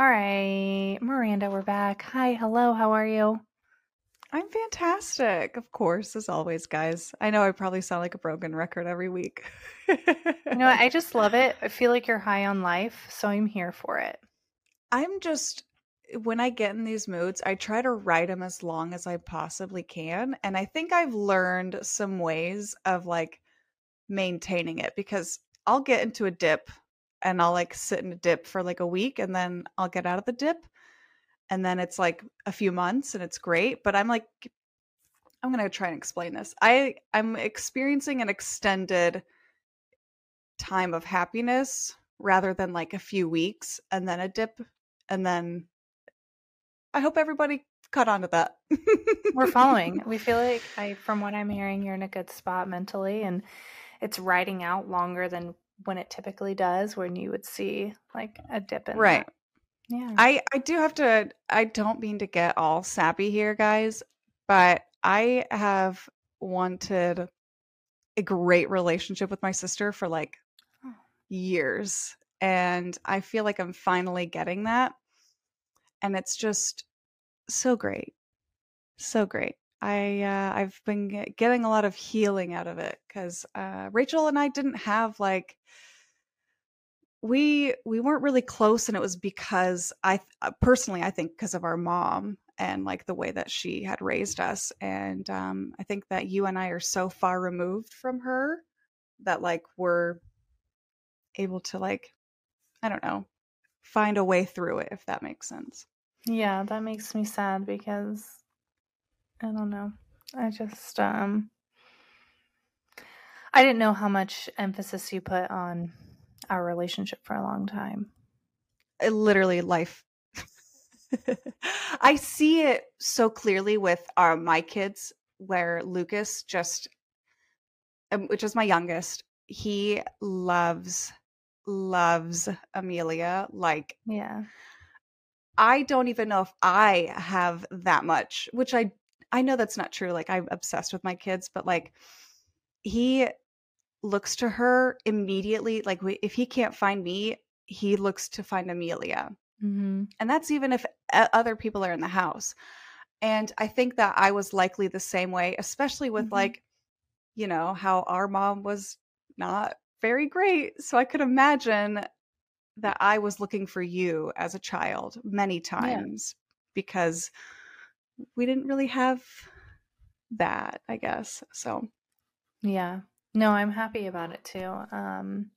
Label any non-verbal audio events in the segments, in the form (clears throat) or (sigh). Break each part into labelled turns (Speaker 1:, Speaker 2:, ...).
Speaker 1: All right, Miranda, we're back. Hi, hello, how are you?
Speaker 2: I'm fantastic, of course, as always, guys. I know I probably sound like a broken record every week.
Speaker 1: you know, I (laughs) just love it. I feel like you're high on life, so I'm here for it.
Speaker 2: I'm just when I get in these moods, I try to write them as long as I possibly can, and I think I've learned some ways of like maintaining it because I'll get into a dip and I'll like sit in a dip for like a week and then I'll get out of the dip and then it's like a few months and it's great, but I'm like I'm going to try and explain this. I I'm experiencing an extended time of happiness rather than like a few weeks and then a dip and then I hope everybody caught on to that.
Speaker 1: We're following. (laughs) We feel like I from what I'm hearing you're in a good spot mentally and it's riding out longer than when it typically does when you would see like a dip in
Speaker 2: right
Speaker 1: that. yeah
Speaker 2: i i do have to i don't mean to get all sappy here guys but i have wanted a great relationship with my sister for like
Speaker 1: Oh.
Speaker 2: years and i feel like i'm finally getting that and it's just so great so great i uh, i've been getting a lot of healing out of it because uh, rachel and i didn't have like we we weren't really close and it was because i uh, personally i think because of our mom and like the way that she had raised us and um i think that you and i are so far removed from her that like we're able to like i don't know find a way through it if that makes sense.
Speaker 1: Yeah that makes me sad because i don't know. I just um i didn't know how much emphasis you put on our relationship for a long time.
Speaker 2: It literally life. (laughs) I see it so clearly with our my kids where lucas just um, which is my youngest he loves loves amelia like
Speaker 1: yeah.
Speaker 2: I don't even know if i have that much which i i know that's not true like i'm obsessed with my kids but like he looks to her immediately like if he can't find me he looks to find amelia
Speaker 1: mm-hmm.
Speaker 2: and that's even if other people are in the house and i think that i was likely the same way especially with
Speaker 1: Mhm.
Speaker 2: like you know how our mom was not very great so i could imagine that i was looking for you as a child many times because we didn't really have that i guess so
Speaker 1: Yeah. No, I'm happy about it too. Um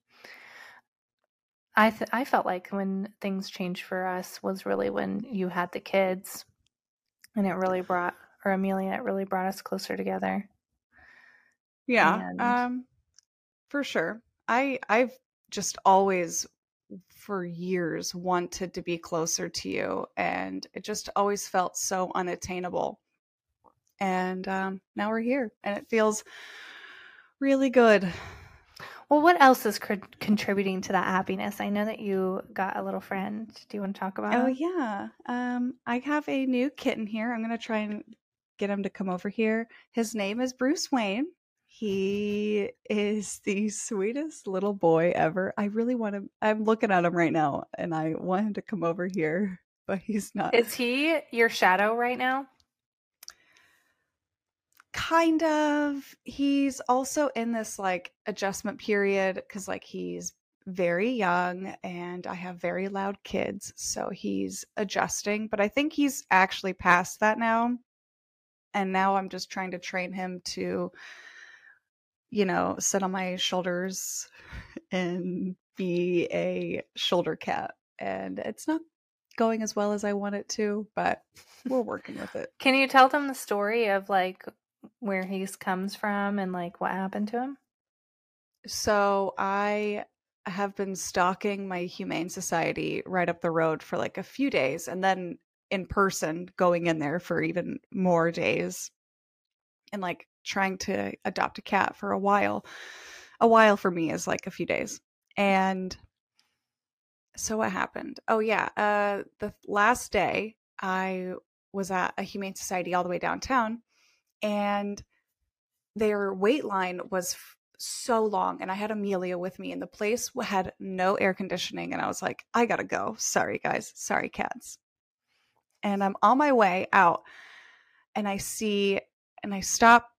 Speaker 1: I th- I felt like when things changed for us was really when you had the kids and it really brought or Amelia it really brought us closer together.
Speaker 2: yeah
Speaker 1: And-
Speaker 2: um for sure i i've just always for years wanted to be closer to you and it just always felt so unattainable. And um now we're here and it feels really good.
Speaker 1: Well, what else is cr- contributing to that happiness? I know that you got a little friend. Do you want to talk about
Speaker 2: oh yeah. Um i have a new kitten here. I'm gonna try and get him to come over here. His name is bruce wayne he is the sweetest little boy ever. I really want him i'm looking at him right now and i want him to come over here (laughs) but he's not.
Speaker 1: Is he your shadow right now?
Speaker 2: kind of. He's also in this like adjustment period because like he's very young and i have very loud kids so he's adjusting but i think he's actually past that now. And now i'm just trying to train him to you know sit on my shoulders (laughs) and be a shoulder cat and it's not going as well as i want it to but we're working with it
Speaker 1: Can you tell them the story of like where he comes from and like what happened to him?
Speaker 2: So I have been stalking my humane society right up the road for like a few days and then in person going in there for even more days and like trying to adopt a cat for a while. A while for me is like a few days. And so what happened? Oh yeah, uh the last day I was at a humane society all the way downtown and their wait line was f- so long and I had Amelia with me and the place had no air conditioning and I was like, I got to go. Sorry guys. Sorry cats. And I'm on my way out and I see and I stop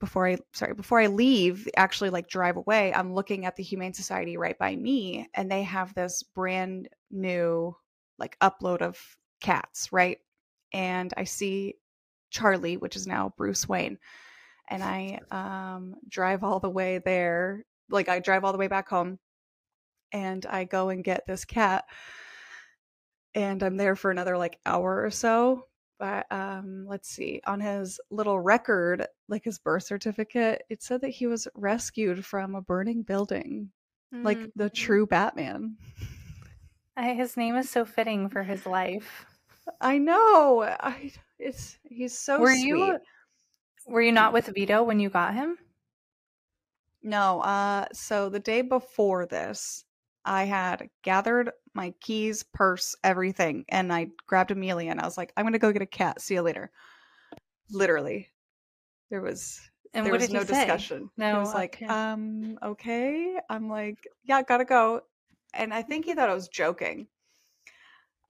Speaker 2: before I sorry, before I leave, actually like drive away, I'm looking at the Humane Society right by me and they have this brand new like upload of cats, right? And I see Charlie, which is now Bruce Wayne and I um, drive all the way there. Like I drive all the way back home, and I go and get this cat, and I'm there for another like hour or so. But um, let's see, on his little record, like his birth certificate, it said that he was rescued from a burning building, mm-hmm. like the mm-hmm. true Batman.
Speaker 1: I, his name is so fitting for his life.
Speaker 2: I know. I it's he's so Were sweet. you
Speaker 1: were you not with Vito when you got him?
Speaker 2: No. Uh, so the day before this, I had gathered my keys, purse, everything, and I grabbed Amelia and I was like, "I'm gonna go get a cat. See you later." Literally, there was and there was no discussion. No, he was like, okay. "Um, okay." I'm like, "Yeah, gotta go," and I think he thought I was joking.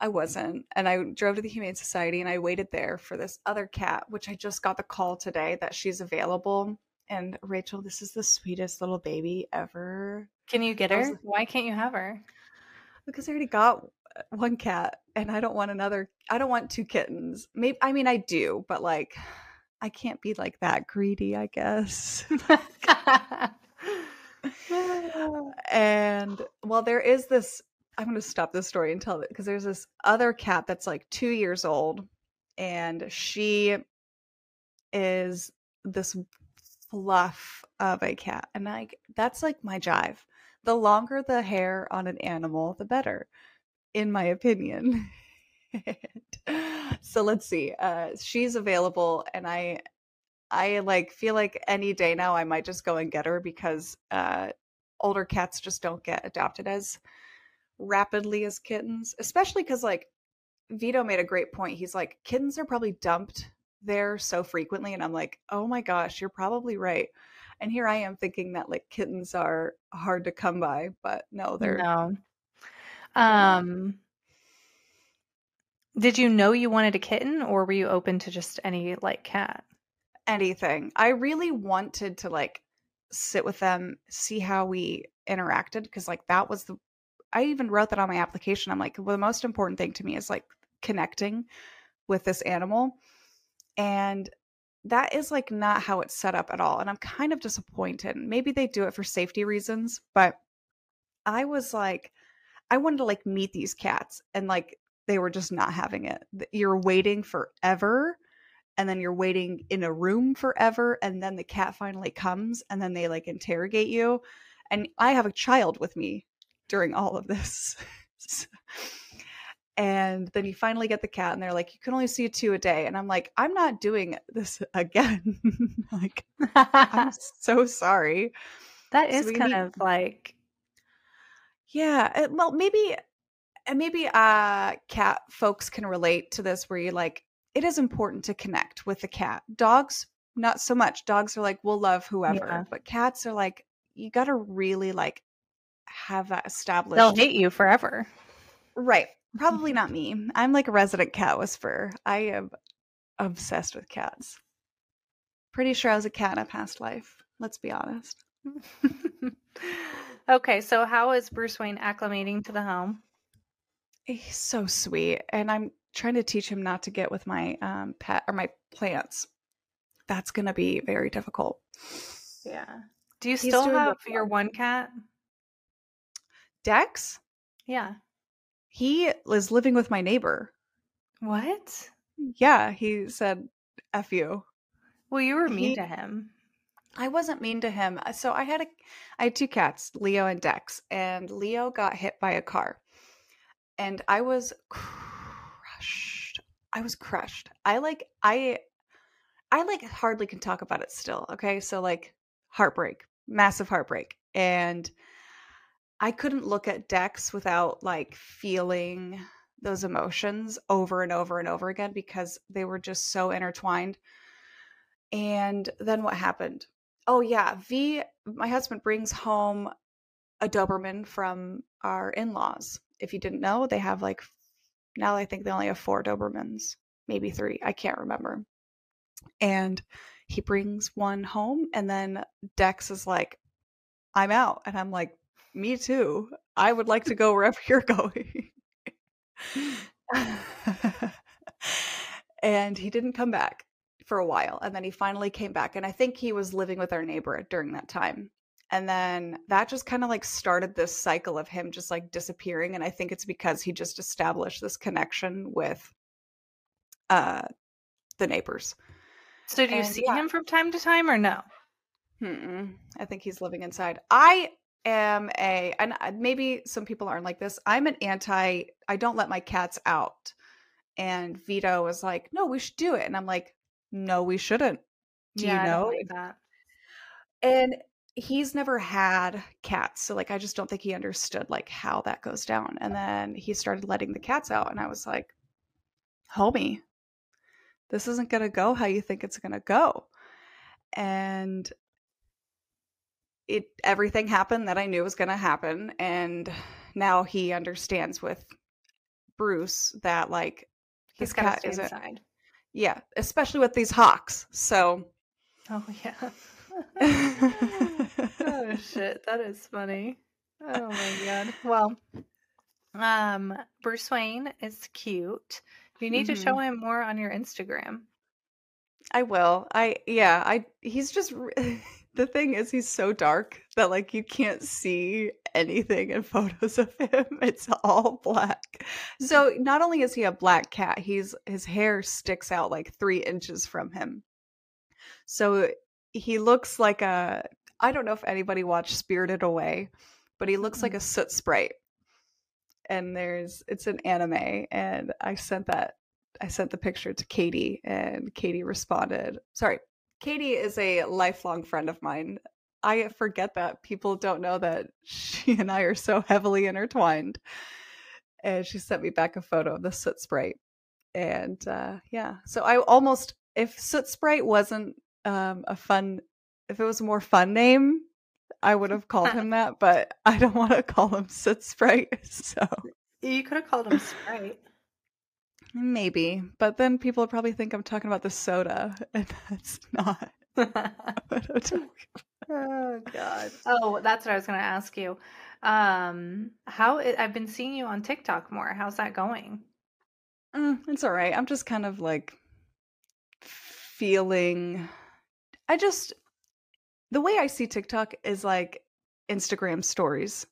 Speaker 2: I wasn't. And I drove to the Humane Society and I waited there for this other cat, which I just got the call today that she's available. And Rachel, this is the sweetest little baby ever.
Speaker 1: Can you get her? Why can't you have her?
Speaker 2: Because I already got uh, one cat and I don't want another. I don't want two kittens. Maybe, I mean, I do, but like, I can't be like that greedy, I guess. (laughs) (laughs) (sighs) and well, there is this I'm going to stop this story and tell it because there's this other cat that's like two years old, and she is this fluff of a cat, and like that's like my jive. The longer the hair on an animal, the better, in my opinion. (laughs) so let's see. Uh, she's available, and I, I like feel like any day now I might just go and get her because uh, older cats just don't get adopted as rapidly as kittens, especially because like Vito made a great point. He's like, kittens are probably dumped there so frequently. And I'm like, oh my gosh, you're probably right. And here I am thinking that like kittens are hard to come by, but no, they're
Speaker 1: no. Um did you know you wanted a kitten or were you open to just any like cat?
Speaker 2: Anything. I really wanted to like sit with them, see how we interacted because like that was the I even wrote that on my application. I'm like, well, the most important thing to me is like connecting with this animal. And that is like not how it's set up at all. And I'm kind of disappointed. Maybe they do it for safety reasons, but I was like, I wanted to like meet these cats and like they were just not having it. You're waiting forever and then you're waiting in a room forever and then the cat finally comes and then they like interrogate you. And I have a child with me during all of this. (laughs) and then you finally get the cat and they're like you can only see two a day and i'm like i'm not doing this (laughs) again (laughs) like i'm (laughs) so sorry
Speaker 1: that is so kind need... of like
Speaker 2: yeah it, well maybe and maybe uh cat folks can relate to this where you like it is important to connect with the cat dogs not so much dogs are like we'll love whoever yeah. but cats are like you gotta really like have that established.
Speaker 1: They'll hate you forever.
Speaker 2: Right. Probably not me. I'm like a resident cat whisperer. I am obsessed with cats. Pretty sure I was a cat in a past life. Let's be honest. (laughs)
Speaker 1: okay, so how is Bruce Wayne acclimating to the home?
Speaker 2: He's so sweet, and I'm trying to teach him not to get with my um, pet or my plants. That's going to be very difficult.
Speaker 1: Yeah. Do you still have your one cat?
Speaker 2: Dex?
Speaker 1: Yeah.
Speaker 2: He is living with my neighbor.
Speaker 1: What?
Speaker 2: Yeah, he said F you.
Speaker 1: Well, you were mean he, to him.
Speaker 2: I wasn't mean to him. Uh, so I had a I had two cats, Leo and Dex, and Leo got hit by a car. And I was crushed. I was crushed. I like I I like hardly can talk about it still. Okay? So like heartbreak, massive heartbreak. And I couldn't look at Dex without like feeling those emotions over and over and over again because they were just so intertwined. And then what happened? oh yeah, V. My husband brings home a Doberman from our in-laws. If you didn't know, they have like now I think they only have four Dobermans, maybe three. I can't remember. And he brings one home, and then Dex is like, "I'm out," and I'm like, "Me too. I would like to go wherever (laughs) you're going." and he didn't come back for a while and then he finally came back and i think he was living with our neighbor during that time and then that just kind of like started this cycle of him just like disappearing and i think it's because he just established this connection with uh the neighbors
Speaker 1: so do you
Speaker 2: And,
Speaker 1: see
Speaker 2: yeah.
Speaker 1: him from time to time or no?
Speaker 2: Mm-mm. i think he's living inside i am a and maybe some people aren't like this i'm an anti i don't let my cats out. And vito was like no we should do it. And i'm like no we shouldn't. Do
Speaker 1: yeah,
Speaker 2: you know?
Speaker 1: that.
Speaker 2: and he's never had cats so like i just don't think he understood like how that goes down. And then he started letting the cats out and i was like homie this isn't going to go how you think it's going to go. And it everything happened that i knew was going to happen and now he understands with bruce that like
Speaker 1: He's
Speaker 2: his
Speaker 1: got
Speaker 2: cat isn't
Speaker 1: inside.
Speaker 2: yeah especially with these hawks so
Speaker 1: Oh yeah. (laughs) oh shit, that is funny. Oh my god. Well, um, Bruce Wayne is cute. You need to show him more on your Instagram.
Speaker 2: I will. I yeah, I he's just (laughs) the thing is he's so dark that like you can't see anything in (laughs) photos of him. It's all black. So not only is he a black cat, he's his hair sticks out like 3 inches from him. So he looks like a I don't know if anybody watched Spirited Away, but he looks like a soot sprite. And there's it's an anime and I sent that I sent the picture to Katie and Katie responded. Sorry, Katie is a lifelong friend of mine. I forget that people don't know that (laughs) she and I are so heavily intertwined. And she sent me back a photo of the soot sprite. And uh, yeah, so I almost, if soot sprite wasn't um, a fun, if it was a more fun name, I would have called him that, but I don't want to call him soot sprite. (laughs) So
Speaker 1: You could have called him Sprite.
Speaker 2: Maybe, but then people would probably think I'm talking about the soda, (laughs) and that's not (laughs) (laughs) what I'm talking
Speaker 1: oh god. Oh, that's what I was going to ask you. Um, how I've been seeing you on TikTok more. How's that going?
Speaker 2: Mm, it's all right. I'm just kind of like feeling. I just the way I see TikTok is like Instagram stories,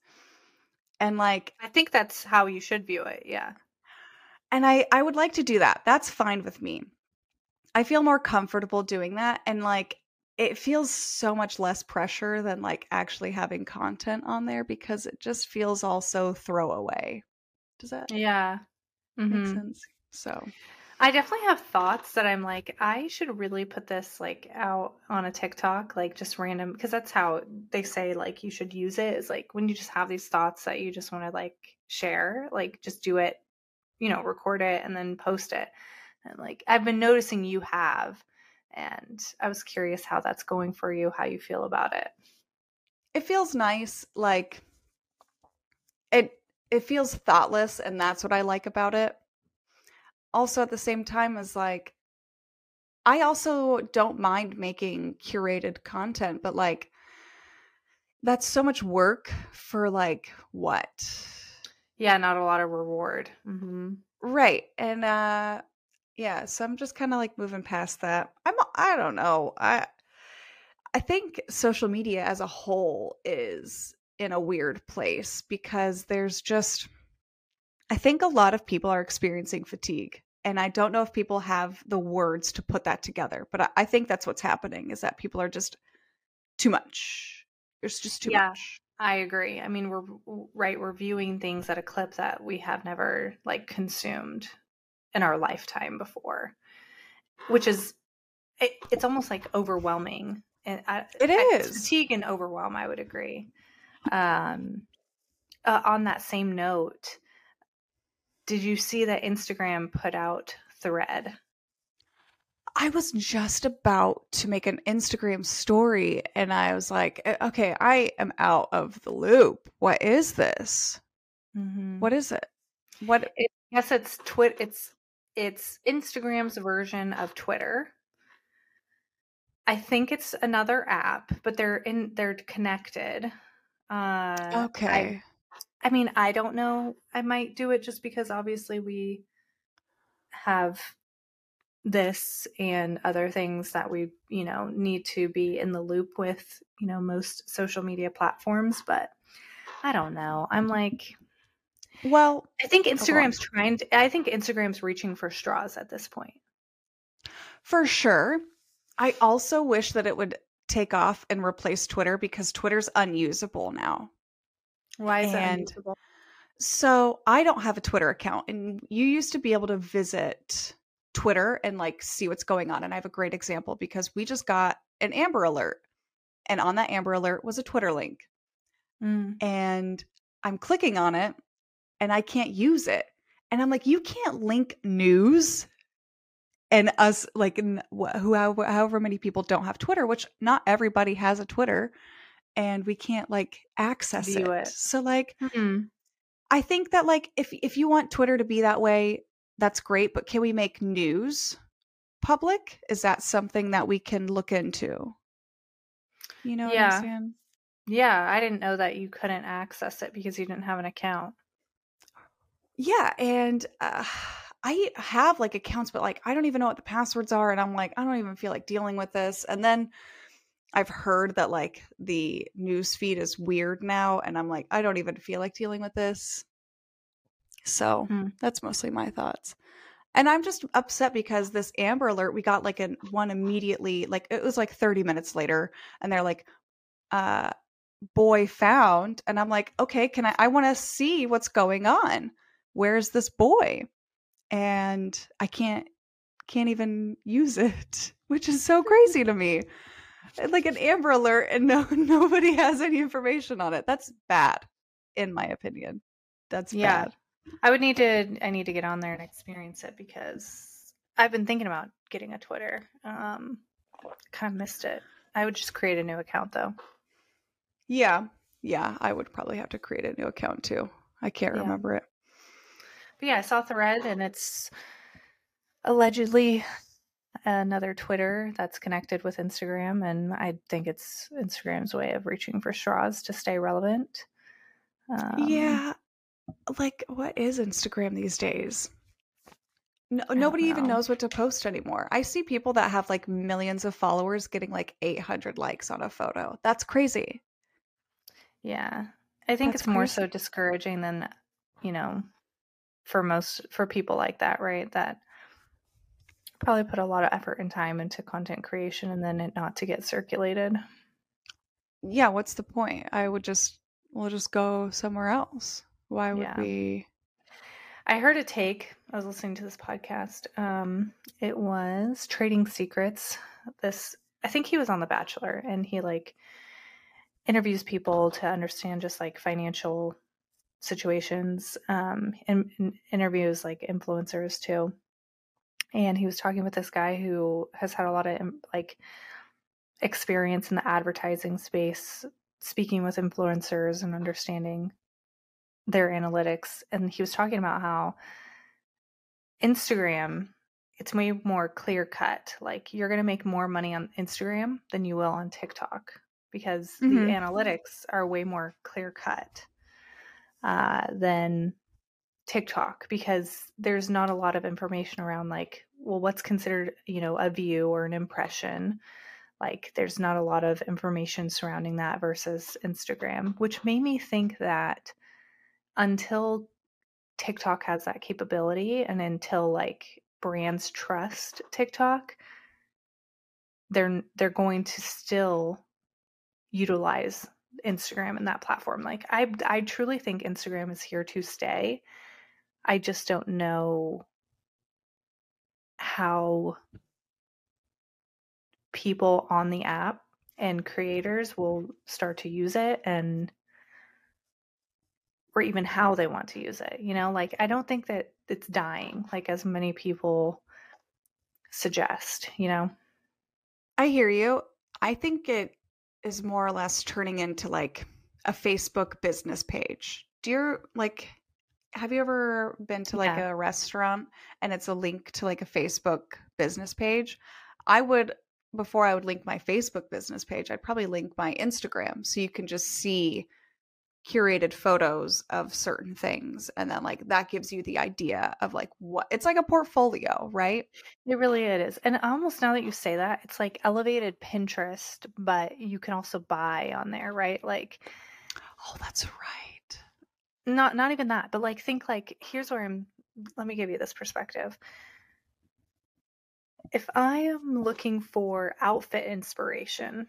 Speaker 2: and like,
Speaker 1: I think that's how you should view it. Yeah.
Speaker 2: And I I would like to do that. That's fine with me. I feel more comfortable doing that, and like it feels so much less pressure than like actually having content on there because it just feels also throwaway. Does that
Speaker 1: Yeah.
Speaker 2: make
Speaker 1: Mhm.
Speaker 2: sense? So
Speaker 1: I definitely have thoughts that I'm like, I should really put this like out on a TikTok, like just random, because that's how they say like you should use it. Is like when you just have these thoughts that you just want to like share, like just do it, you know, record it and then post it. And like I've been noticing you have, and I was curious how that's going for you, how you feel about it.
Speaker 2: it feels nice like it it feels thoughtless and that's what i like about it also at the same time as like i also don't mind making curated content but like that's so much work for like what
Speaker 1: Yeah, not a lot of reward. hmm
Speaker 2: right and uh yeah so i'm just kind of like moving past that i'm i don't know i i think social media as a whole is in a weird place because there's just i think a lot of people are experiencing fatigue and i don't know if people have the words to put that together but i, I think that's what's happening is that people are just too much there's just too
Speaker 1: Yeah.
Speaker 2: much
Speaker 1: I agree. I mean, we're right. We're viewing things at a clip that we have never like consumed in our lifetime before, which is it, it's almost like overwhelming. And I,
Speaker 2: It
Speaker 1: I- fatigue and overwhelm. I would agree. Um, uh, on that same note, did you see that Instagram put out Thread?
Speaker 2: I was just about to make an Instagram story and I was like, "Eh, okay, I am out of the loop. What is this?
Speaker 1: Mhm.
Speaker 2: What is it? What
Speaker 1: It, yes, it's twit. It's it's Instagram's version of Twitter. I think it's another app, but they're in. They're connected. Uh, I
Speaker 2: okay.
Speaker 1: I mean, I don't know. I might do it just because obviously we have this and other things that we, you know, need to be in the loop with, you know, most social media platforms, but I don't know. I'm like
Speaker 2: Well,
Speaker 1: I think
Speaker 2: oh.
Speaker 1: Instagram's trying to I think Instagram's reaching for straws at this point.
Speaker 2: For sure. I also wish that it would take off and replace Twitter because Twitter's unusable now.
Speaker 1: Why is it
Speaker 2: And
Speaker 1: unusable?
Speaker 2: so I don't have a Twitter account and you used to be able to visit Twitter and like see what's going on and I have a great example because we just got an Amber alert and on that Amber alert was a Twitter link
Speaker 1: Mm.
Speaker 2: and I'm clicking on it and I can't use it. And I'm like you can't link news and us like who however, many people don't have Twitter, which not everybody has a Twitter, and we can't like access it.
Speaker 1: it.
Speaker 2: So like
Speaker 1: Hmm.
Speaker 2: I think that like if if you want Twitter to be that way, that's great, but can we make news public? Is that something that we can look into? You know what
Speaker 1: Yeah.
Speaker 2: I'm saying?
Speaker 1: Yeah, I didn't know that you couldn't access it because you didn't have an account.
Speaker 2: Yeah, and uh, (sighs) I have like accounts, but like I don't even know what the passwords are, and I'm like, I don't even feel like dealing with this. And then I've heard that like the news feed is weird now, and I'm like, I don't even feel like dealing with this. So
Speaker 1: Hmm.
Speaker 2: that's mostly my thoughts. And I'm just upset because this Amber Alert, we got like a one immediately, like it was like 30 minutes later, and they're like, uh, boy found. And I'm like, okay, can I, I want to see what's going on. Where's this boy? And I can't, can't even use it, (laughs) which is so crazy to me. Like an Amber Alert, and no, (laughs) nobody has any information on it. That's bad, in my opinion. That's
Speaker 1: Yeah.
Speaker 2: bad.
Speaker 1: I would need to I need to get on there and experience it because I've been thinking about getting a Twitter. Um kind of missed it. I would just create a new account though.
Speaker 2: Yeah. Yeah. I would probably have to create a new account too. I can't
Speaker 1: Yeah.
Speaker 2: remember it.
Speaker 1: But yeah, I saw Thread and it's allegedly another Twitter that's connected with Instagram and I think it's Instagram's way of reaching for straws to stay relevant. Um,
Speaker 2: yeah. Like, what is Instagram these days? No, nobody even knows what to post anymore. I see people that have like millions of followers getting like 800 likes on a photo. That's crazy.
Speaker 1: Yeah. I think
Speaker 2: That's
Speaker 1: it's more so discouraging than, you know, for most for people like that, right? That probably put a lot of effort and time into content creation and then it not to get circulated.
Speaker 2: Yeah, what's the point? I would just, we'll just go somewhere else. Why would
Speaker 1: Yeah.
Speaker 2: we?
Speaker 1: I heard a take. I was listening to this podcast. Um, it was Trading Secrets. This I think he was on The Bachelor and he like interviews people to understand just like financial situations um and, and interviews like influencers too. And he was talking with this guy who has had a lot of like experience in the advertising space, speaking with influencers and understanding their analytics and he was talking about how Instagram it's way more clear cut like you're going to make more money on Instagram than you will on TikTok because
Speaker 2: Mhm.
Speaker 1: the analytics are way more clear cut uh, than TikTok because there's not a lot of information around like well what's considered you know a view or an impression like there's not a lot of information surrounding that versus Instagram which made me think that until TikTok has that capability and until like brands trust TikTok, they're they're going to still utilize Instagram and that platform. Like I I truly think Instagram is here to stay. I just don't know how people on the app and creators will start to use it and or even how they want to use it. You know, like I don't think that it's dying like as many people suggest, you know?
Speaker 2: I hear you. I think it is more or less turning into like a Facebook business page. Do you like have you ever been to like
Speaker 1: Yeah.
Speaker 2: a restaurant and it's a link to like a Facebook business page? I would before I would link my Facebook business page, I'd probably link my Instagram so you can just see curated photos of certain things and then like that gives you the idea of like what it's like a portfolio, right?
Speaker 1: It really it is. And almost now that you say that, it's like elevated Pinterest, but you can also buy on there, right? Like
Speaker 2: Oh, that's right.
Speaker 1: not not even that, but like think like here's where I'm let me give you this perspective. If I am looking for outfit inspiration,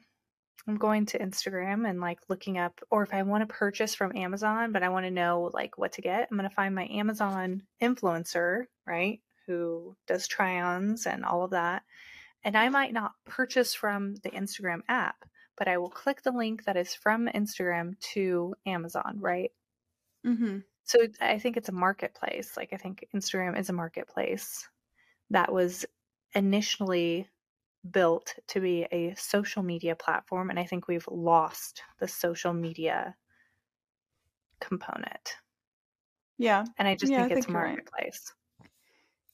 Speaker 1: I'm going to Instagram and like looking up or if I want to purchase from Amazon, but I want to know like what to get, I'm going to find my Amazon influencer, right? Who does try-ons and all of that. And I might not purchase from the Instagram app, but I will click the link that is from Instagram to Amazon, right?
Speaker 2: Mm-hmm.
Speaker 1: So I think it's a marketplace. Like I think Instagram is a marketplace that was initially built to be a social media platform and I think we've lost the social media component.
Speaker 2: Yeah.
Speaker 1: And I just
Speaker 2: Yeah, I
Speaker 1: think it's
Speaker 2: think
Speaker 1: a
Speaker 2: you're right.
Speaker 1: marketplace.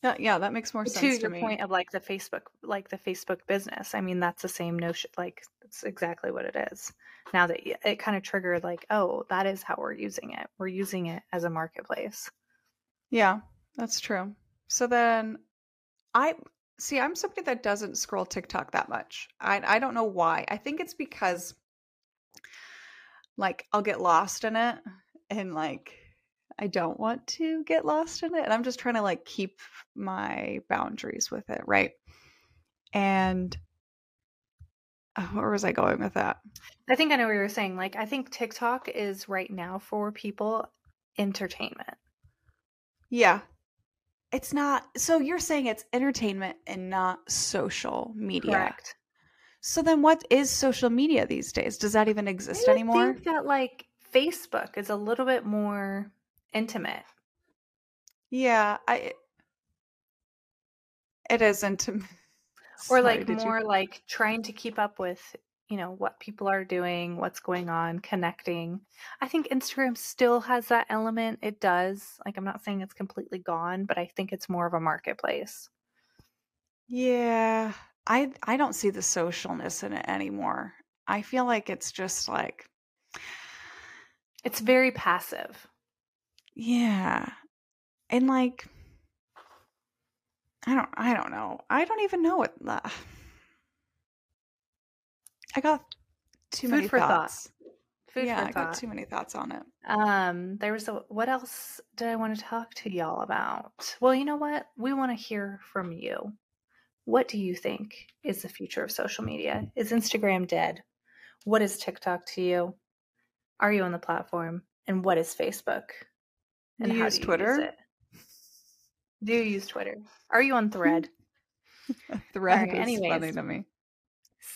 Speaker 2: Yeah, yeah, that makes more
Speaker 1: to
Speaker 2: sense to
Speaker 1: your
Speaker 2: me.
Speaker 1: point of like the Facebook like the Facebook business. I mean that's the same notion like that's exactly what it is. Now that it kind of triggered like, oh, that is how we're using it. We're using it as a marketplace.
Speaker 2: Yeah, that's true. So then I see I'm somebody that doesn't scroll TikTok that much. I I don't know why. I think it's because like I'll get lost in it and like I don't want to get lost in it and I'm just trying to like keep my boundaries with it, right? And oh, where was I going with that?
Speaker 1: I think I know what you were saying. Like, I think TikTok is right now for people entertainment.
Speaker 2: Yeah. It's not so you're saying it's entertainment and not social media.
Speaker 1: Correct.
Speaker 2: So then what is social media these days? Does that even exist
Speaker 1: I
Speaker 2: anymore?
Speaker 1: I think that like Facebook is a little bit more intimate.
Speaker 2: Yeah, I it isn't
Speaker 1: Or (laughs)
Speaker 2: Sorry,
Speaker 1: like
Speaker 2: did you-
Speaker 1: more like trying to keep up with, you know, what people are doing, what's going on, connecting. I think Instagram still has that element. It does. Like, I'm not saying it's completely gone, but I think it's more of a marketplace.
Speaker 2: Yeah. I I don't see the socialness in it anymore. I feel like it's just like
Speaker 1: It's very passive.
Speaker 2: yeah. And like I don't I don't know. I don't even know what the I got too
Speaker 1: Food
Speaker 2: many
Speaker 1: for thought.
Speaker 2: thoughts.
Speaker 1: Food
Speaker 2: yeah, I got too many thoughts on it.
Speaker 1: Um, there was a what else did I want to talk to y'all about? Well, you know what? We want to hear from you. What do you think is the future of social media? Is Instagram dead? What is TikTok to you? Are you on the platform? And what is Facebook?
Speaker 2: Do you use Twitter?
Speaker 1: it? Do you use Twitter? Are you on (laughs) Thread?
Speaker 2: Thread
Speaker 1: Alright,
Speaker 2: is
Speaker 1: anyways.
Speaker 2: funny to me.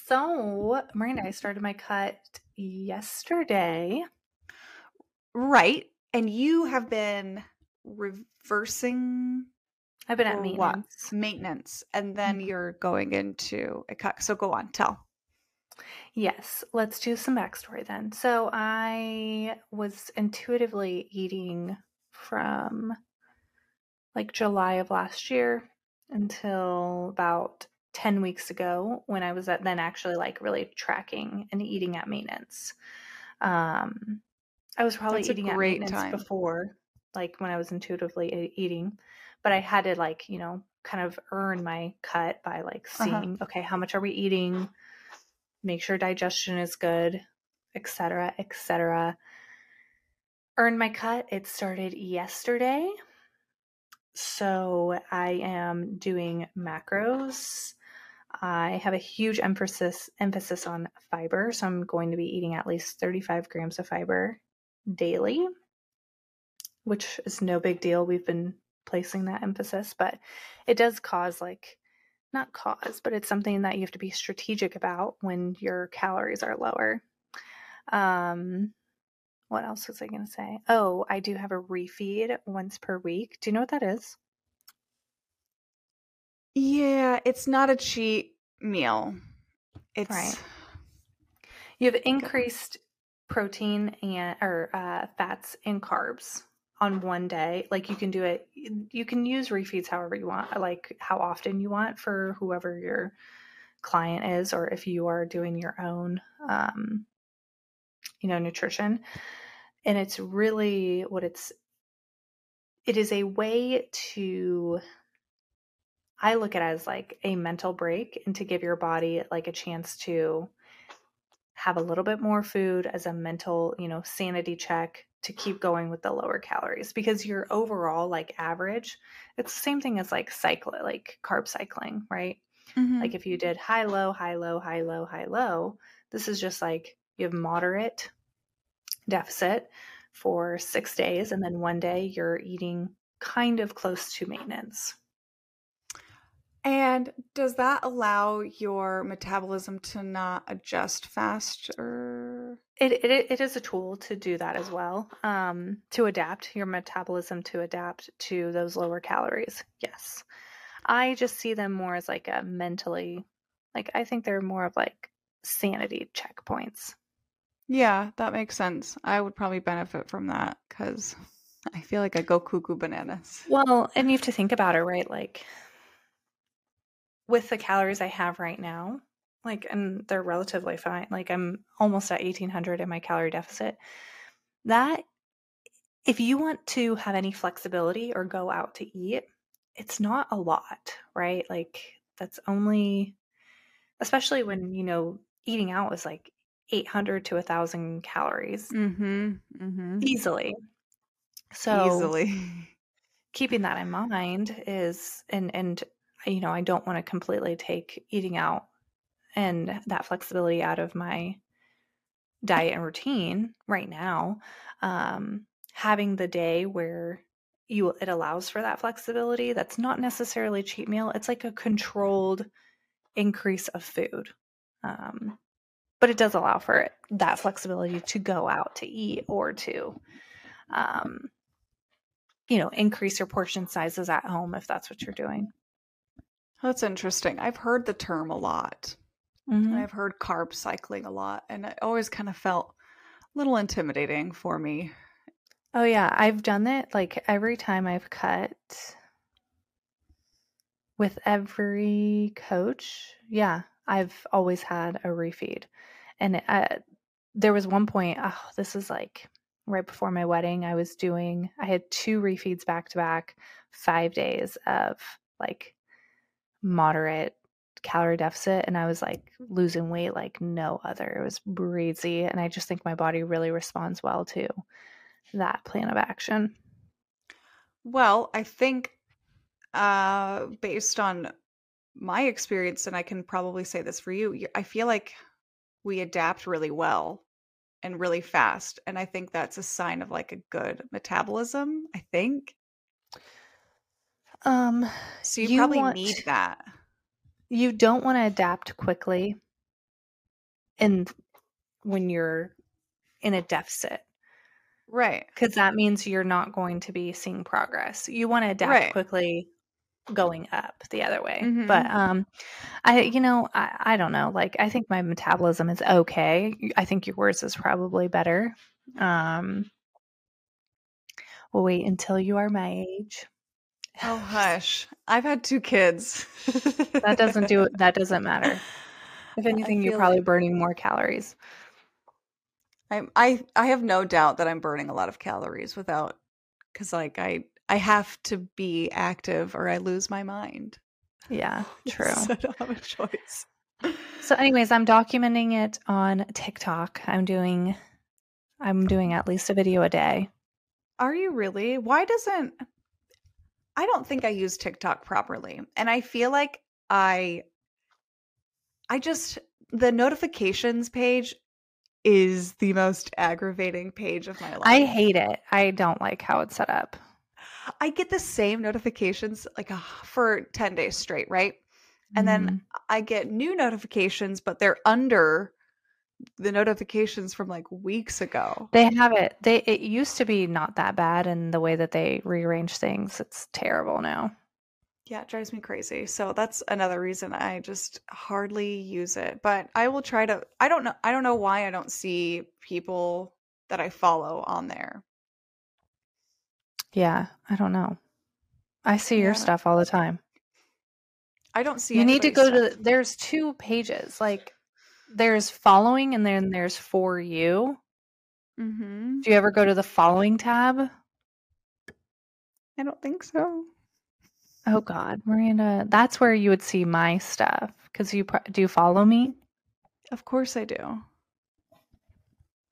Speaker 1: So, Miranda, I started my cut yesterday.
Speaker 2: Right. And you have been reversing
Speaker 1: I've been at
Speaker 2: For what?
Speaker 1: maintenance.
Speaker 2: maintenance and then
Speaker 1: Mhm.
Speaker 2: you're going into a cut. So go on, tell.
Speaker 1: Yes, let's do some backstory then. So I was intuitively eating from like July of last year until about 10 weeks ago when I was at then actually like really tracking and eating at maintenance. Um I was probably
Speaker 2: That's
Speaker 1: eating at maintenance
Speaker 2: time.
Speaker 1: before like when I was intuitively eating, but I had to like, you know, kind of earn my cut by like
Speaker 2: Uh-huh.
Speaker 1: seeing okay, how much are we eating? make sure digestion is good, etc., etc. Earn my cut. It started yesterday. So I am doing macros. I have a huge emphasis emphasis on fiber, so I'm going to be eating at least 35 grams of fiber daily, which is no big deal. We've been placing that emphasis, but it does cause like not cause, but it's something that you have to be strategic about when your calories are lower. Um, what else was I going to say? Oh, I do have a refeed once per week. Do you know what that is?
Speaker 2: Yeah, it's not a cheat meal. It's
Speaker 1: Right. You have increased protein and or uh, fats and carbs on one day. Like you can do it. You can use refeeds however you want, like how often you want for whoever your client is, or if you are doing your own, um, you know, nutrition. And it's really what it's. It is a way to I look at it as like a mental break and to give your body like a chance to have a little bit more food as a mental, you know, sanity check to keep going with the lower calories because your overall like average, it's the same thing as like cycle like carb cycling, right?
Speaker 2: Mhm.
Speaker 1: Like if you did high low, high low, high low, high low, this is just like you have moderate deficit for 6 days and then one day you're eating kind of close to maintenance.
Speaker 2: And does that allow your metabolism to not adjust faster?
Speaker 1: It, it it is a tool to do that as well. Um, to adapt your metabolism to adapt to those lower calories. Yes, I just see them more as like a mentally, like I think they're more of like sanity checkpoints.
Speaker 2: Yeah, that makes sense. I would probably benefit from that because I feel like I go cuckoo bananas.
Speaker 1: Well, and you have to think about it, right? Like with the calories I have right now, like, and they're relatively fine. Like I'm almost at 1800 in my calorie deficit. That if you want to have any flexibility or go out to eat, it's not a lot, right? Like that's only especially when, you know, eating out is like 800 to 1000 calories
Speaker 2: Mm-hmm. Mm-hmm.
Speaker 1: easily. So
Speaker 2: Easily. (laughs)
Speaker 1: keeping that in mind is and and you know, I don't want to completely take eating out and that flexibility out of my diet and routine right now. Um, having the day where you it allows for that flexibility, that's not necessarily cheat meal. It's like a controlled increase of food. Um, but it does allow for it, that flexibility to go out to eat or to um, you know, increase your portion sizes at home if that's what you're doing.
Speaker 2: That's interesting. I've heard the term a lot.
Speaker 1: Mhm.
Speaker 2: I've heard carb cycling a lot, and it always kind of felt a little intimidating for me.
Speaker 1: Oh yeah, I've done it like every time I've cut with every coach. Yeah, I've always had a refeed. And uh, there was one point, oh, this is like right before my wedding, I was doing I had two refeeds back to back, 5 days of like moderate calorie deficit and I was like losing weight like no other. It was breezy and I just think my body really responds well to that plan of action.
Speaker 2: Well, I think uh based on my experience and I can probably say this for you, you- I feel like we adapt really well and really fast, and I think that's a sign of like a good metabolism, I think.
Speaker 1: Um
Speaker 2: So you,
Speaker 1: You
Speaker 2: probably
Speaker 1: want-
Speaker 2: need that.
Speaker 1: you don't want to adapt quickly and when you're in a deficit
Speaker 2: Right.
Speaker 1: because that means you're not going to be seeing progress. You want to adapt
Speaker 2: Right.
Speaker 1: quickly going up the other way.
Speaker 2: Mhm.
Speaker 1: But um I you know, I, I don't know. Like I think my metabolism is okay. I think yours is probably better. Um we'll wait until you are my age.
Speaker 2: Oh (laughs) hush. I've had two kids.
Speaker 1: that doesn't do (laughs) that doesn't matter. If anything, you're probably
Speaker 2: like-
Speaker 1: burning more calories.
Speaker 2: I I I have no doubt that I'm burning a lot of calories without cuz like I I have to be active or I lose my mind.
Speaker 1: Yeah, (laughs) true.
Speaker 2: so I don't have a choice.
Speaker 1: So anyways, I'm documenting it on TikTok. I'm doing I'm doing at least a video a day.
Speaker 2: Are you really? Why doesn't I don't think I use TikTok properly. And I feel like I I just the notifications page is the most aggravating page of my life.
Speaker 1: I hate it. I don't like how it's set up.
Speaker 2: I get the same notifications like for 10 days straight, right? And then
Speaker 1: Mhm.
Speaker 2: I get new notifications, but they're under the notifications from like weeks ago.
Speaker 1: they have it. They it used to be not that bad and the way that they rearrange things, it's terrible now.
Speaker 2: Yeah, it drives me crazy. So that's another reason I just hardly use it. But I will try to I don't know I don't know why I don't see people that I follow on there.
Speaker 1: Yeah, I don't know. I see your stuff all the time.
Speaker 2: I don't see
Speaker 1: You need to go
Speaker 2: stuff.
Speaker 1: to there's two pages. Like there's following and then there's for you.
Speaker 2: Mhm.
Speaker 1: Do you ever go to the following tab?
Speaker 2: I don't think so.
Speaker 1: Oh God, Miranda, that's where you would see my stuff because you do you follow me.
Speaker 2: Of course I do.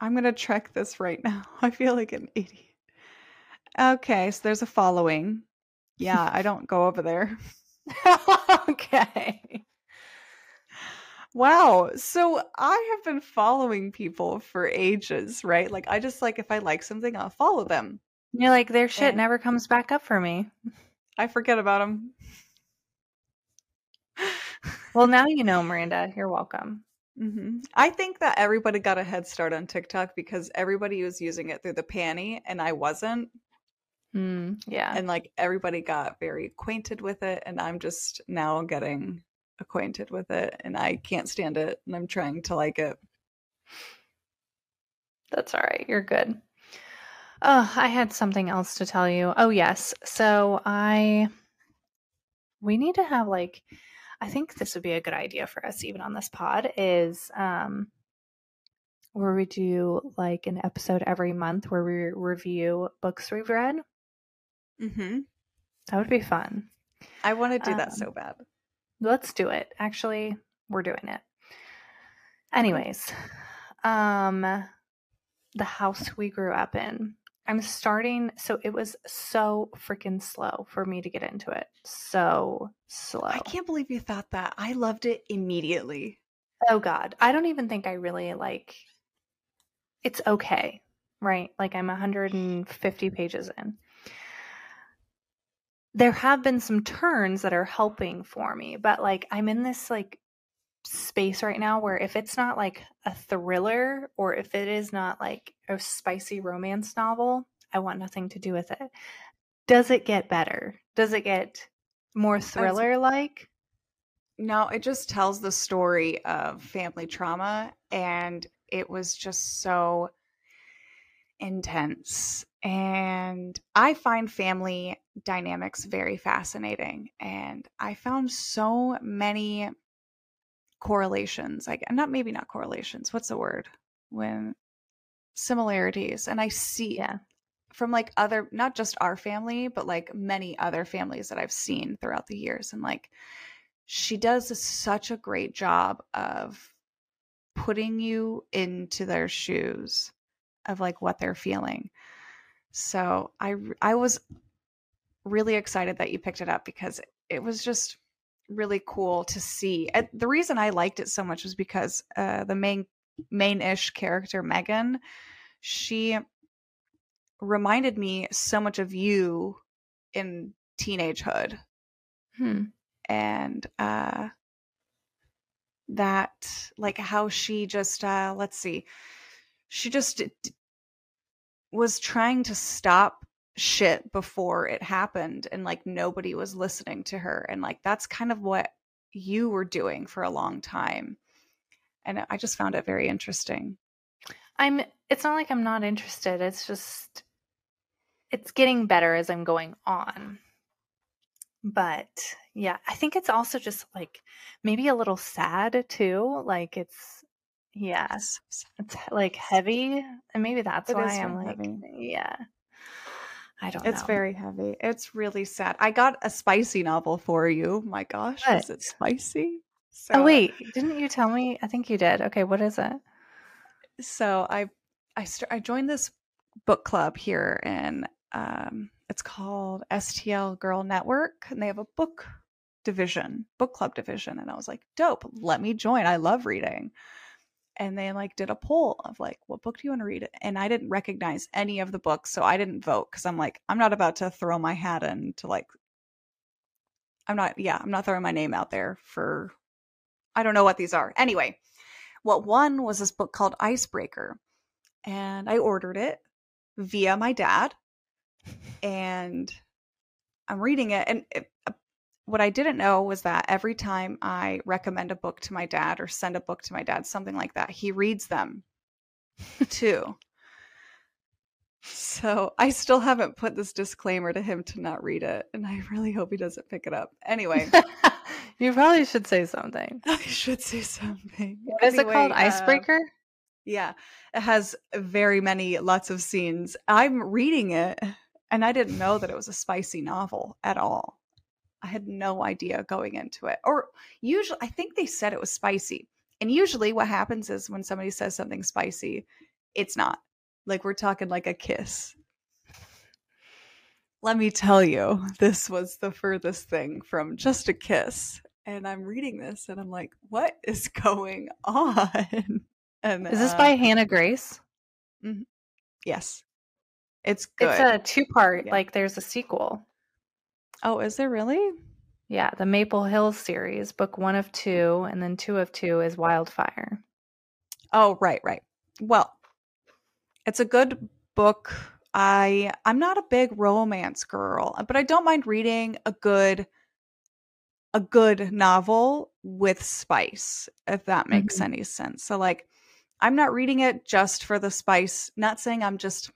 Speaker 2: I'm going to check this right (laughs) now. I feel like an idiot. Okay, so there's a following. Yeah, I (laughs) don't go over there. (laughs)
Speaker 1: okay.
Speaker 2: Wow. So I have been following people for ages, right? Like I just like if I like something, I'll follow them.
Speaker 1: You're like their shit
Speaker 2: And-
Speaker 1: never comes back up for me.
Speaker 2: I forget about them.
Speaker 1: Well, now (laughs) you know, Miranda. You're welcome.
Speaker 2: hmm I think that everybody got a head start on TikTok because everybody was using it through the panty and I wasn't.
Speaker 1: Mm, yeah.
Speaker 2: And like everybody got very acquainted with it. And I'm just now getting acquainted with it and I can't stand it. And I'm trying to like it.
Speaker 1: That's all right. You're good. Oh, I had something else to tell you. Oh, yes. So I, we need to have like, I think this would be a good idea for us, even on this pod, is um, where we do like an episode every month where we review books we've read.
Speaker 2: Mm-hmm.
Speaker 1: That would be fun.
Speaker 2: I want to do that
Speaker 1: Um,
Speaker 2: so bad.
Speaker 1: Let's do it. Actually, we're doing it. Anyways, um the house we grew up in. I'm starting so it was so freaking slow for me to get into it. So slow.
Speaker 2: I can't believe you thought that. I loved it immediately.
Speaker 1: Oh god. I don't even think I really like it's okay, right? Like I'm 150 pages in. There have been some turns that are helping for me, but like I'm in this like space right now where if it's not like a thriller or if it is not like a spicy romance novel, I want nothing to do with it. Does it get better? Does it get more thriller like?
Speaker 2: No, it just tells the story of family trauma, and it was just so intense. And I find family dynamics very fascinating, and I found so many correlations. Like, not maybe not correlations. What's the word? When similarities, and I see
Speaker 1: Yeah.
Speaker 2: from like other not just our family but like many other families that i've seen throughout the years and like she does such a great job of putting you into their shoes of like what they're feeling so I I was really excited that you picked it up because it was just really cool to see And the reason i liked it so much was because uh the main main-ish character megan she reminded me so much of you in teenagehood
Speaker 1: Hmm.
Speaker 2: and uh that like how she just uh let's see she just d- was trying to stop shit before it happened and like nobody was listening to her and like that's kind of what you were doing for a long time and i just found it very interesting
Speaker 1: I'm it's not like I'm not interested. It's just it's getting better as I'm going on. But yeah, I think it's also just like maybe a little sad too. Like it's
Speaker 2: Yes.
Speaker 1: it's (laughs) like heavy and maybe that's
Speaker 2: It
Speaker 1: why I'm like
Speaker 2: heavy.
Speaker 1: yeah. I don't
Speaker 2: It's
Speaker 1: know.
Speaker 2: very heavy. It's really sad. I got a spicy novel for you. My gosh, is it spicy? So,
Speaker 1: Oh wait, didn't you tell me? I think you did. Okay, what is it?
Speaker 2: So I I st- I joined this book club here and um it's called STL Girl Network and they have a book division, book club division and I was like, "Dope, let me join. I love reading." And they like did a poll of like, "What book do you want to read?" And I didn't recognize any of the books, so I didn't vote cuz I'm like, I'm not about to throw my hat in to like I'm not yeah, I'm not throwing my name out there for I don't know what these are. Anyway, what won was this book called Icebreaker. And I ordered it via my dad. (laughs) And I'm reading it. And it, what I didn't know was that every time I recommend a book to my dad or send a book to my dad, something like that, he reads them (laughs) too. So I still haven't put this disclaimer to him to not read it, and I really hope he doesn't pick it up. Anyway, (laughs)
Speaker 1: you probably should say something. (laughs)
Speaker 2: I should say something.
Speaker 1: What is
Speaker 2: Anyway,
Speaker 1: it called?
Speaker 2: uh,
Speaker 1: Icebreaker?
Speaker 2: Yeah, it has very many, lots of scenes. I'm reading it, and I didn't know that it was a spicy novel at all. I had no idea going into it. Or usually, I think they said it was spicy. And usually, what happens is when somebody says something spicy, it's not. Like, we're talking like a kiss. Let me tell you, this was the furthest thing from just a kiss. And I'm reading this and I'm like, what is (laughs) going on? And
Speaker 1: Is this
Speaker 2: uh,
Speaker 1: by Hannah Grace?
Speaker 2: Yes. It's good.
Speaker 1: It's a two part,
Speaker 2: Yeah.
Speaker 1: like there's a sequel.
Speaker 2: Oh, is there really?
Speaker 1: Yeah, the Maple Hills series, book one of two, and then two of two is Wildfire.
Speaker 2: Oh, right, right. Well, it's a good book. I I'm not a big romance girl, but I don't mind reading a good a good novel with spice, if that makes
Speaker 1: Mhm.
Speaker 2: any sense. So like I'm not reading it just for the spice, not saying I'm just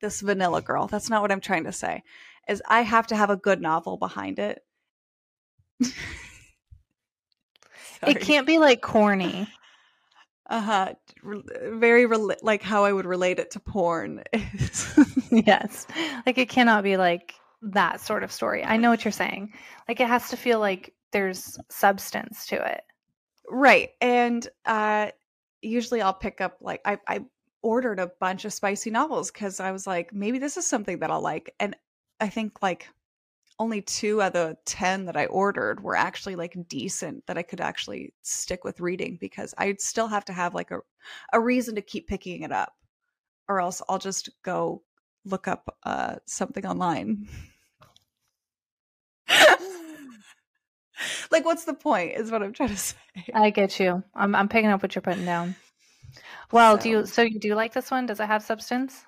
Speaker 2: this vanilla girl. That's not what I'm trying to say. Is I have to have a good novel behind it. (laughs)
Speaker 1: It can't be like corny.
Speaker 2: uh-huh Re- very rela- like how i would relate it to porn (laughs)
Speaker 1: yes. Like it cannot be like that sort of story. I know what you're saying. Like it has to feel like there's substance to it.
Speaker 2: right and uh usually i'll pick up like i i ordered a bunch of spicy novels because i was like maybe this is something that i'll like and i think like only two out of the 10 that i ordered were actually like decent that i could actually stick with reading because i'd still have to have like a, a reason to keep picking it up or else i'll just go look up uh something online (laughs) (laughs) like what's the point is what i'm trying to (laughs) say
Speaker 1: I get you. I'm I'm picking up what you're putting down. Well, do you
Speaker 2: So-
Speaker 1: so you do like this one? Does it have substance?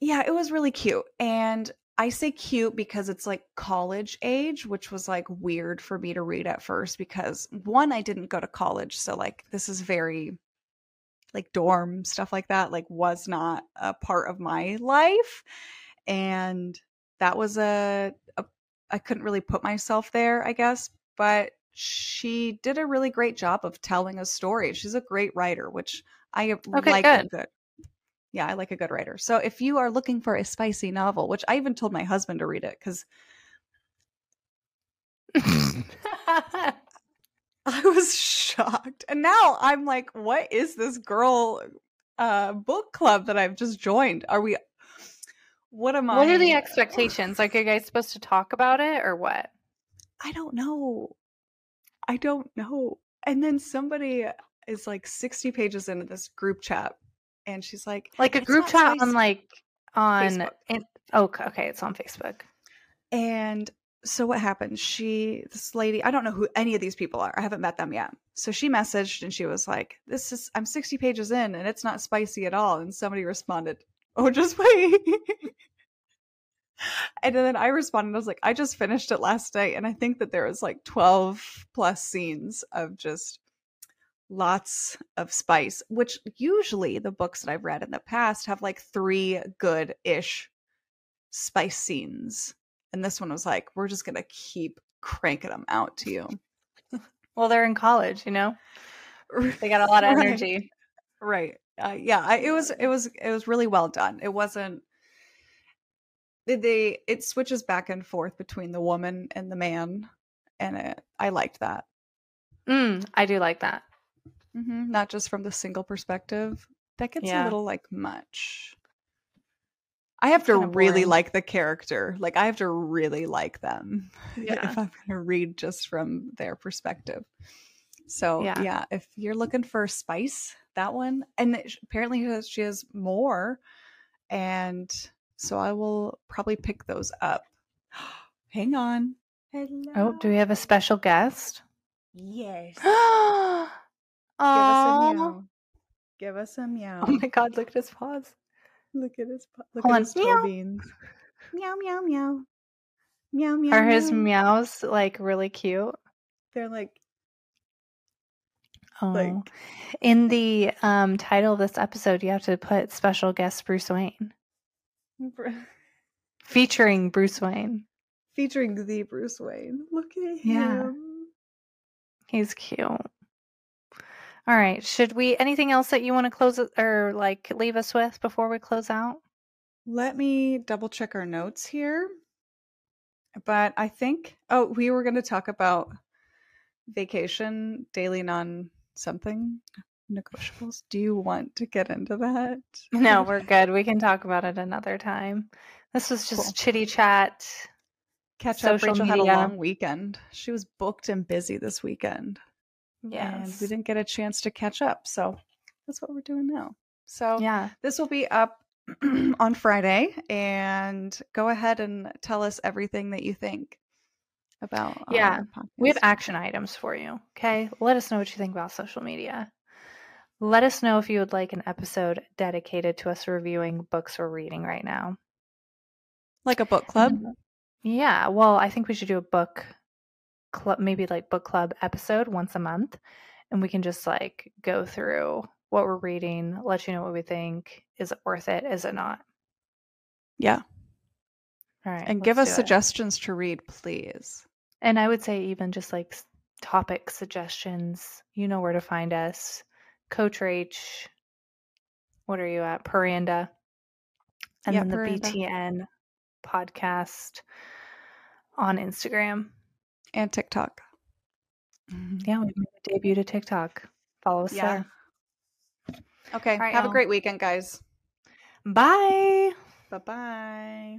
Speaker 2: yeah it was really cute and i say cute because it's like college age which was like weird for me to read at first because one i didn't go to college so like this is very like dorm stuff like that like was not a part of my life and that was a, a i couldn't really put myself there i guess but she did a really great job of telling a story she's a great writer which i
Speaker 1: Okay,
Speaker 2: like
Speaker 1: good.
Speaker 2: good yeah i like a good writer so if you are looking for a spicy novel which i even told my husband to read it because (laughs) (laughs) I was shocked. And now I'm like, what is this girl uh book club that I've just joined? Are we what am I
Speaker 1: what are the expectations? Like, are you guys supposed to talk about it or what?
Speaker 2: I don't know. I don't know. And then somebody is like 60 pages into this group chat and she's like
Speaker 1: Like a group chat on
Speaker 2: spicy."
Speaker 1: like on in, oh okay, it's on Facebook.
Speaker 2: And so what happened? She, this lady, I don't know who any of these people are. I haven't met them yet. So she messaged and she was like, "This is I'm 60 pages in and it's not spicy at all." And somebody responded, (laughs) "Oh, just wait." and then I responded, I was like, "I just finished it last night and I think that there was like 12 plus scenes of just lots of spice, which usually the books that I've read in the past have like 3 good-ish spice scenes." And this one was like, we're just gonna keep cranking them out to you. (laughs)
Speaker 1: Well, they're in college, you know. They got a lot of
Speaker 2: Right.
Speaker 1: energy.
Speaker 2: Right. Uh, yeah. I, it was. It was. It was really well done. It wasn't. They, they. It switches back and forth between the woman and the man, and it, I liked that.
Speaker 1: Mm, I do like that.
Speaker 2: Hmm Not just from the single perspective. That gets a little like much. I have
Speaker 1: It's
Speaker 2: to really like the character. Like I have to really like them (laughs)
Speaker 1: Yeah.
Speaker 2: if I'm going to read just from their perspective. So
Speaker 1: Yeah.
Speaker 2: yeah. if you're looking for spice, that one, and apparently she has- she has more, and so I will probably pick those up. (gasps) Hang on. Hello.
Speaker 1: Oh, do we have a special guest?
Speaker 2: Yes. (gasps) (gasps)
Speaker 1: oh
Speaker 2: Give us a meow. Give us a (laughs) meow.
Speaker 1: Oh my god, look at his paws.
Speaker 2: Look at his po- look
Speaker 1: Hold
Speaker 2: at
Speaker 1: on.
Speaker 2: his
Speaker 1: Meow.
Speaker 2: beans. (laughs) Meow meow meow. Meow meow.
Speaker 1: Are his meows like really cute?
Speaker 2: They're like
Speaker 1: Oh,
Speaker 2: like
Speaker 1: in the um, title of this episode, you have to put special guest Bruce Wayne, (laughs) featuring Bruce Wayne.
Speaker 2: featuring the Bruce Wayne. Look at him. Yeah.
Speaker 1: He's cute. All right. Should we? Anything else that you want to close or like leave us with before we close out?
Speaker 2: Let me double check our notes here. But I think oh, we were going to talk about vacation daily non something negotiables. Do you want to get into that?
Speaker 1: No, (laughs) we're good. We can talk about it another time. This was just
Speaker 2: Cool.
Speaker 1: chitty chat.
Speaker 2: Catch up. Rachel had a long weekend. She was booked and busy this weekend. And we didn't get a chance to catch up. So that's what we're doing now. So
Speaker 1: Yeah.
Speaker 2: this will be up (clears throat) on Friday. And go ahead and tell us everything that you think about
Speaker 1: Yeah, We have action items for you. Okay. Let us know what you think about social media. Let us know if you would like an episode dedicated to us reviewing books we're reading right now.
Speaker 2: like a book club.
Speaker 1: Mhm. Yeah. Well, I think we should do a book club, maybe like book club episode once a month. And we can just like go through what we're reading, let you know what we think. Is it worth it? Is it not?
Speaker 2: Yeah.
Speaker 1: All right.
Speaker 2: And give us
Speaker 1: do it.
Speaker 2: suggestions to read, please.
Speaker 1: And I would say even just like topic suggestions, you know where to find us. Coach Rach, what are you at? Paranda. And
Speaker 2: Yeah,
Speaker 1: then the. BTN podcast on Instagram.
Speaker 2: And TikTok. Mm-hmm.
Speaker 1: Yeah, we made a debut to TikTok. Follow us
Speaker 2: Yeah.
Speaker 1: there.
Speaker 2: Okay.
Speaker 1: right,
Speaker 2: have a
Speaker 1: y'all.
Speaker 2: great weekend, guys.
Speaker 1: Bye.
Speaker 2: Bye bye.